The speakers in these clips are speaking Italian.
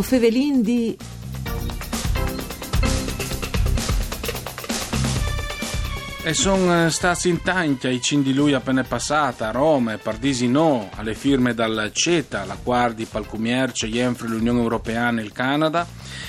O Fevelin di... E sono stati in tanti ai cin di lui appena passata, a Roma, e Pardisi no, alle firme dal CETA, l'accordo di Palcumierce, Jenfri, l'Unione Europea e il Canada,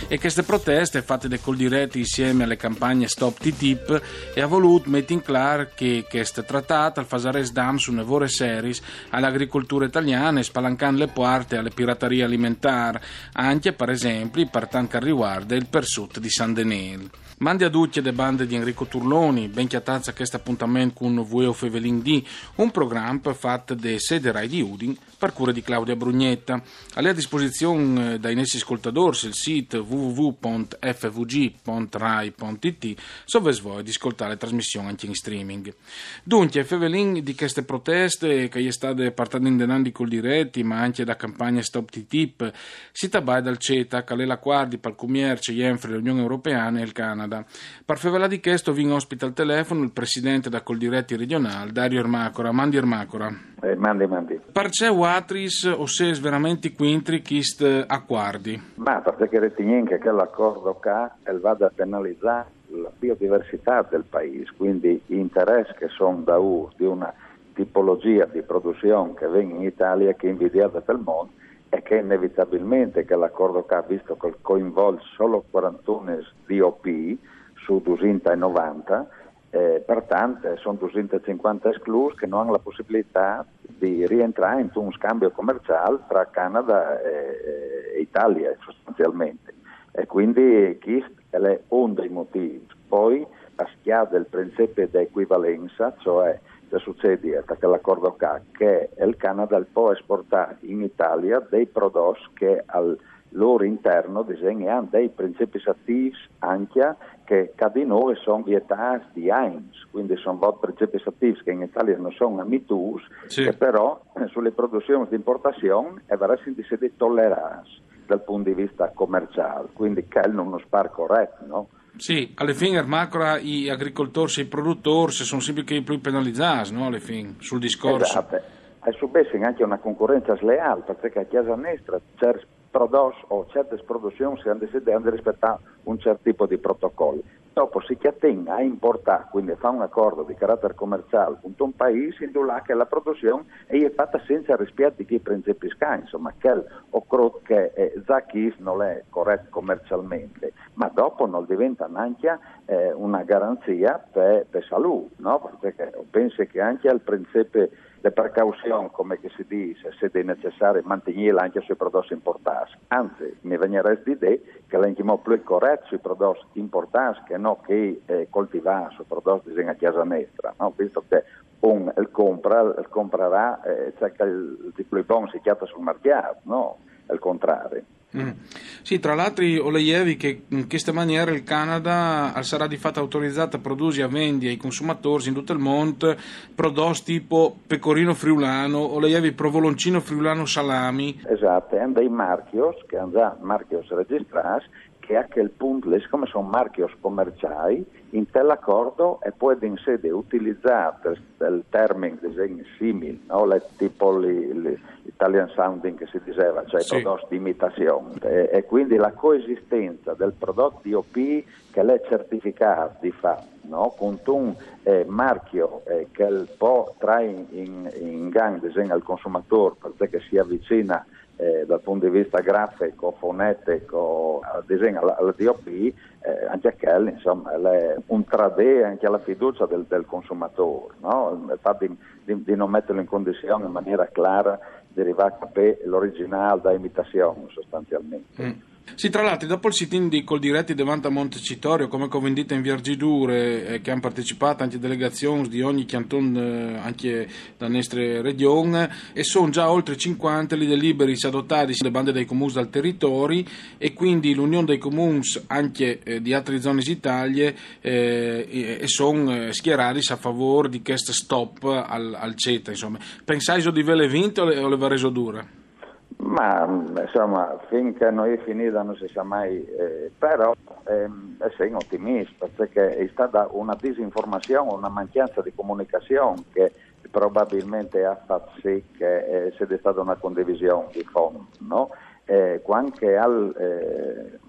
e queste proteste fatte dai coldiretti insieme alle campagne Stop TTIP e ha voluto mettere in chiaro che questo trattato al fasare dam su nevore series all'agricoltura italiana e spalancando le porte alle piraterie alimentari, anche per esempio per che riguarda il Persut di San Denel. Mandi a tutti le bande di Enrico Turloni, ben chiatazza questo appuntamento con voi o Fevelin D, un programma fatto da sede Rai di Udin per cura di Claudia Brugnetta. A lei a disposizione dai nostri ascoltatori il sito www.fvg.rai.it dove vuoi di ascoltare trasmissioni anche in streaming. Dunque, Fevelin di queste proteste che è state partendo in denandi col diretti, ma anche da campagne Stop TTIP, si tabai dal CETA, che è la Quardi, Palcumierce, Jenfre, l'Unione Europea e il Canada. Per favela di questo ospita al telefono il presidente da Coldiretti regionale, Dario Ermacora. Mandi Ermacora. Eh, mandi, mandi. Perché Watris o se veramente quintri chist accordi? Ma perché riteniamo che l'accordo qua vada a penalizzare la biodiversità del paese, quindi gli interessi che sono da U di una tipologia di produzione che viene in Italia che è invidiata il mondo e che inevitabilmente che l'accordo che ha visto che coinvolge solo 41 DOP su 290, eh, pertanto sono 250 esclusi che non hanno la possibilità di rientrare in un scambio commerciale tra Canada e, e Italia sostanzialmente. E quindi questo è uno dei motivi. Poi a schiava del principio di equivalenza, cioè che succede che l'accordo CAC che il Canada può esportare in Italia dei prodotti che al loro interno disegnano dei principi attivi anche che di noi sono vietati di AIMS, quindi sono principi attivi che in Italia non sono amitus, sì. che però sulle produzioni di importazione è veramente di tollerati dal punto di vista commerciale, quindi che non uno spar corretto, no? Sì, alla fine macro i agricoltori e i produttori sono sempre più penalizzati, no? Alla fine, sul discorso. Esatto, e subisce anche una concorrenza sleale, perché a Chiesa Nestra certi prodotti o certe produzioni si hanno deciso di rispettare un certo tipo di protocolli. Dopo si attenga a importare, quindi fa un accordo di carattere commerciale con un paese in che la produzione è fatta senza rispetto di principi scani, insomma, che occorre che eh, Zachis non è corretto commercialmente, ma dopo non diventa neanche eh, una garanzia per, per salute, no? perché penso che anche il principio le precauzioni, come si dice, se è necessario mantenere anche sui prodotti importati. Anzi, mi venirebbe l'idea che l'enchimo più corretto sui prodotti importati che non che eh, coltivare sui prodotti di casa nostra, no? visto che un, il, compra, il comprerà, eh, che il, il più buono si chiama sul mercato, no? Il contrario. Mm. Sì, tra l'altro Oleievi che in questa maniera il Canada sarà di fatto autorizzato a produrre a vendere ai consumatori in tutto il mondo prodotti tipo pecorino friulano, Oleievi provoloncino friulano salami. Esatto, hanno dei marchios che hanno già marchios registrati che a quel punto, come sono marchios commerciali, in quell'accordo e può essere utilizzato il termine disegni simili, no? Le, tipo l'Italian sounding che si diceva, cioè sì. prodotti di imitazione. E, e, quindi la coesistenza del prodotto DOP che è certificato di fatto, no? con un eh, marchio eh, che può trarre in, in gang al consumatore perché si avvicina eh, dal punto di vista grafico, fonetico, al disegno, alla, alla DOP, eh, anche quello insomma, è un trade anche alla fiducia del, del consumatore, no? il fatto di, di, di, non metterlo in condizione in maniera clara di arrivare a l'originale da imitazione sostanzialmente. Mm. Sì, tra l'altro, dopo il sit-in di Coldiretti davanti a Montecitorio, come convendita in Viargidure, eh, che hanno partecipato anche delegazioni di ogni canton, eh, anche da nostra regione, e sono già oltre 50 le deliberi adottati le bande dei comuni dal territorio, e quindi l'Unione dei comuni anche eh, di altre zone d'Italia eh, e sono eh, schierati a favore di questo stop al, al CETA. Insomma. Pensai di vele vinte o le, va reso dure? Ma insomma, finché non è finita non si sa mai, eh, però ehm, sono ottimista perché è stata una disinformazione, una mancanza di comunicazione che probabilmente ha fatto sì che eh, sia stata una condivisione di fondo. No? eh, anche al eh,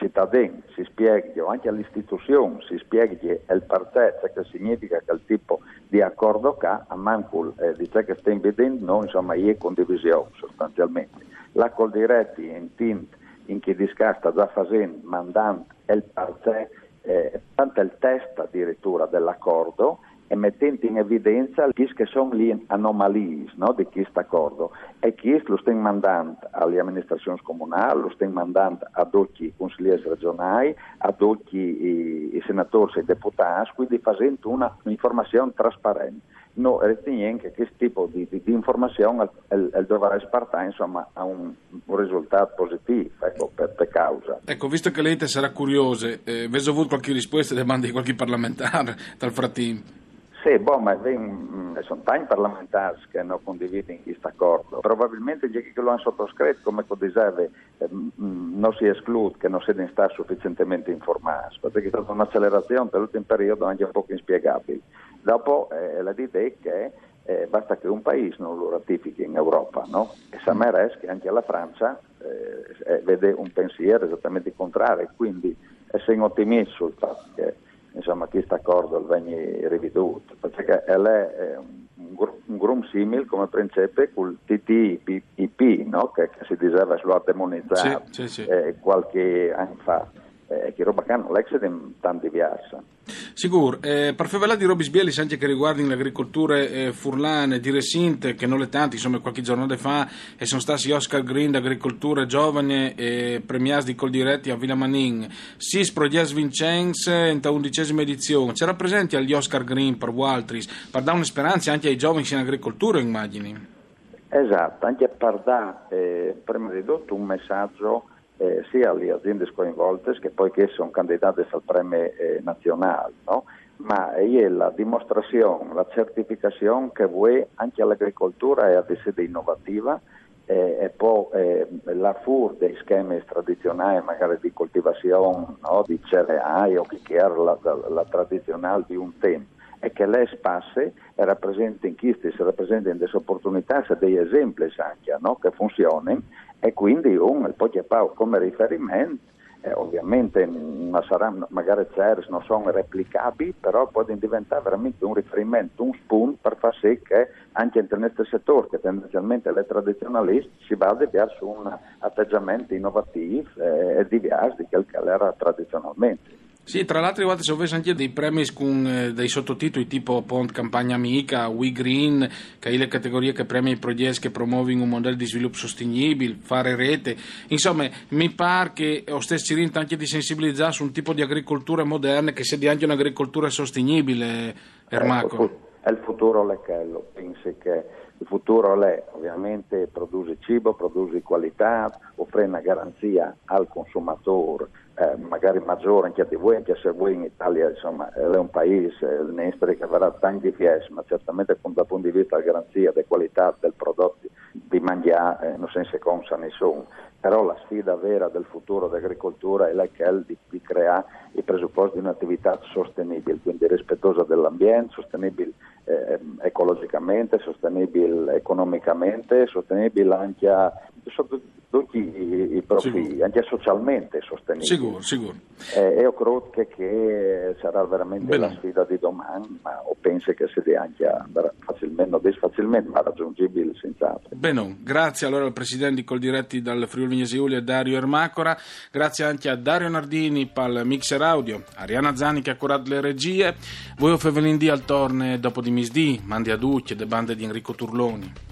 cittadino si spieghi o anche all'istituzione si spieghi il partezza che significa che il tipo di accordo che a Mancul eh, di ciò che stiamo vedendo noi insomma è condivisione sostanzialmente. La col diretti in tint in chi discasta già facendo mandando il partezza eh, tanto il test addirittura dell'accordo e mettendo in evidenza che sono le anomalie no, di questo accordo e chi lo sta mandando alle amministrazioni comunali, lo sta mandando a tutti i consiglieri regionali, a tutti i, i senatori e i deputati, quindi facendo una informazione trasparente. Noi riteniamo che questo tipo di, di, di informazione dovrà spartare insomma, a un, un, risultato positivo ecco, per, per, causa. Ecco, visto che lei sarà curiosa, eh, avete avuto qualche risposta alle domande di qualche parlamentare dal frattempo? Sì, boh, ma mm, sono tanti parlamentari che hanno condiviso questo accordo. Probabilmente gli che lo hanno sottoscritto, come diceva, eh, mm, non si esclude che non siano stati sufficientemente informati, perché è stata un'accelerazione per l'ultimo periodo anche un po' inspiegabile. Dopo eh, la è che eh, basta che un paese non lo ratifichi in Europa, no? E Sameres che anche la Francia eh, eh, vede un pensiero esattamente contrario, quindi essendo ottimista sul fatto che insomma, questo accordo venga riveduto, perché è un, un grum simile come principe col TTIP, no? che, che, si diceva sulla demonizzato sì, sì, sì. eh, qualche anno fa eh, che roba che l'ex è tanto diversa. Sicuro, eh, per favore di Robis Bielis anche che riguardano l'agricoltura eh, furlane di Resinte, che non le tanti, insomma qualche giorno fa, e sono stati Oscar Green d'agricoltura giovane e premiati di Col Diretti a Villa Manin, Sis Prodias Vincenze in undicesima edizione, c'era presente agli Oscar Green per Waltris, per dare una speranza anche ai giovani in agricoltura immagini. Esatto, anche per dare eh, prima di tutto un messaggio eh, sia alle aziende coinvolte che poi che sono candidate al premio eh, nazionale, no? ma è la dimostrazione, la certificazione che vuoi anche all'agricoltura è ad essere innovativa eh, e poi eh, la fur dei schemi tradizionali magari di coltivazione no? di cereali o che era la, la, la tradizionale di un tempo e che lei spasse e rappresenta in queste, si in delle opportunità, degli esempi anche no? che funzionano e quindi un poi che come riferimento eh, ovviamente non saranno, magari CERS non sono replicabili, però possono diventare veramente un riferimento, un spunto per far sì che anche nel nostro settore, che tendenzialmente è tradizionalista, si vada verso un atteggiamento innovativo eh, e diverso di quel che era tradizionalmente. Sì, tra l'altro guarda, se avessi anche dei premi con eh, dei sottotitoli tipo Pont Campagna Amica, We Green, che è le categorie che premia i progetti che promuovono un modello di sviluppo sostenibile, fare rete. Insomma, mi pare che ho stesso rinta anche di sensibilizzare su un tipo di agricoltura moderna che sia anche un'agricoltura sostenibile, Ermaco. Eh, il futuro è quello, penso che il futuro è ovviamente produrre cibo, produrre qualità, offrire una garanzia al consumatore eh, magari maggiore anche di voi, anche se voi in Italia insomma, è un paese, il nostro che avrà tanti fies, ma certamente dal punto di vista della garanzia, della qualità del prodotto di mangiare eh, non senza consa nessuno. Però la sfida vera del futuro dell'agricoltura è quella di, di creare i presupposti di un'attività sostenibile, quindi rispettosa dell'ambiente, sostenibile eh, ecologicamente, sostenibile economicamente, sostenibile anche a, sotto tutti i, profili, sicuro. anche socialmente sostenibili. Sicuro, sicuro. Eh, io credo che, che, sarà veramente Bene. la sfida di domani, ma penso che sia anche facilmente, non facilmente, ma raggiungibile senz'altro. Bene, grazie allora al Presidente di Coldiretti dal Friuli Vignesi Giulia Dario Ermacora, grazie anche a Dario Nardini il mixer audio, Ariana Zani che ha curato le regie, voi o Fevelin al torne dopo di misdì, mandi a Ducci e le bande di Enrico Turloni.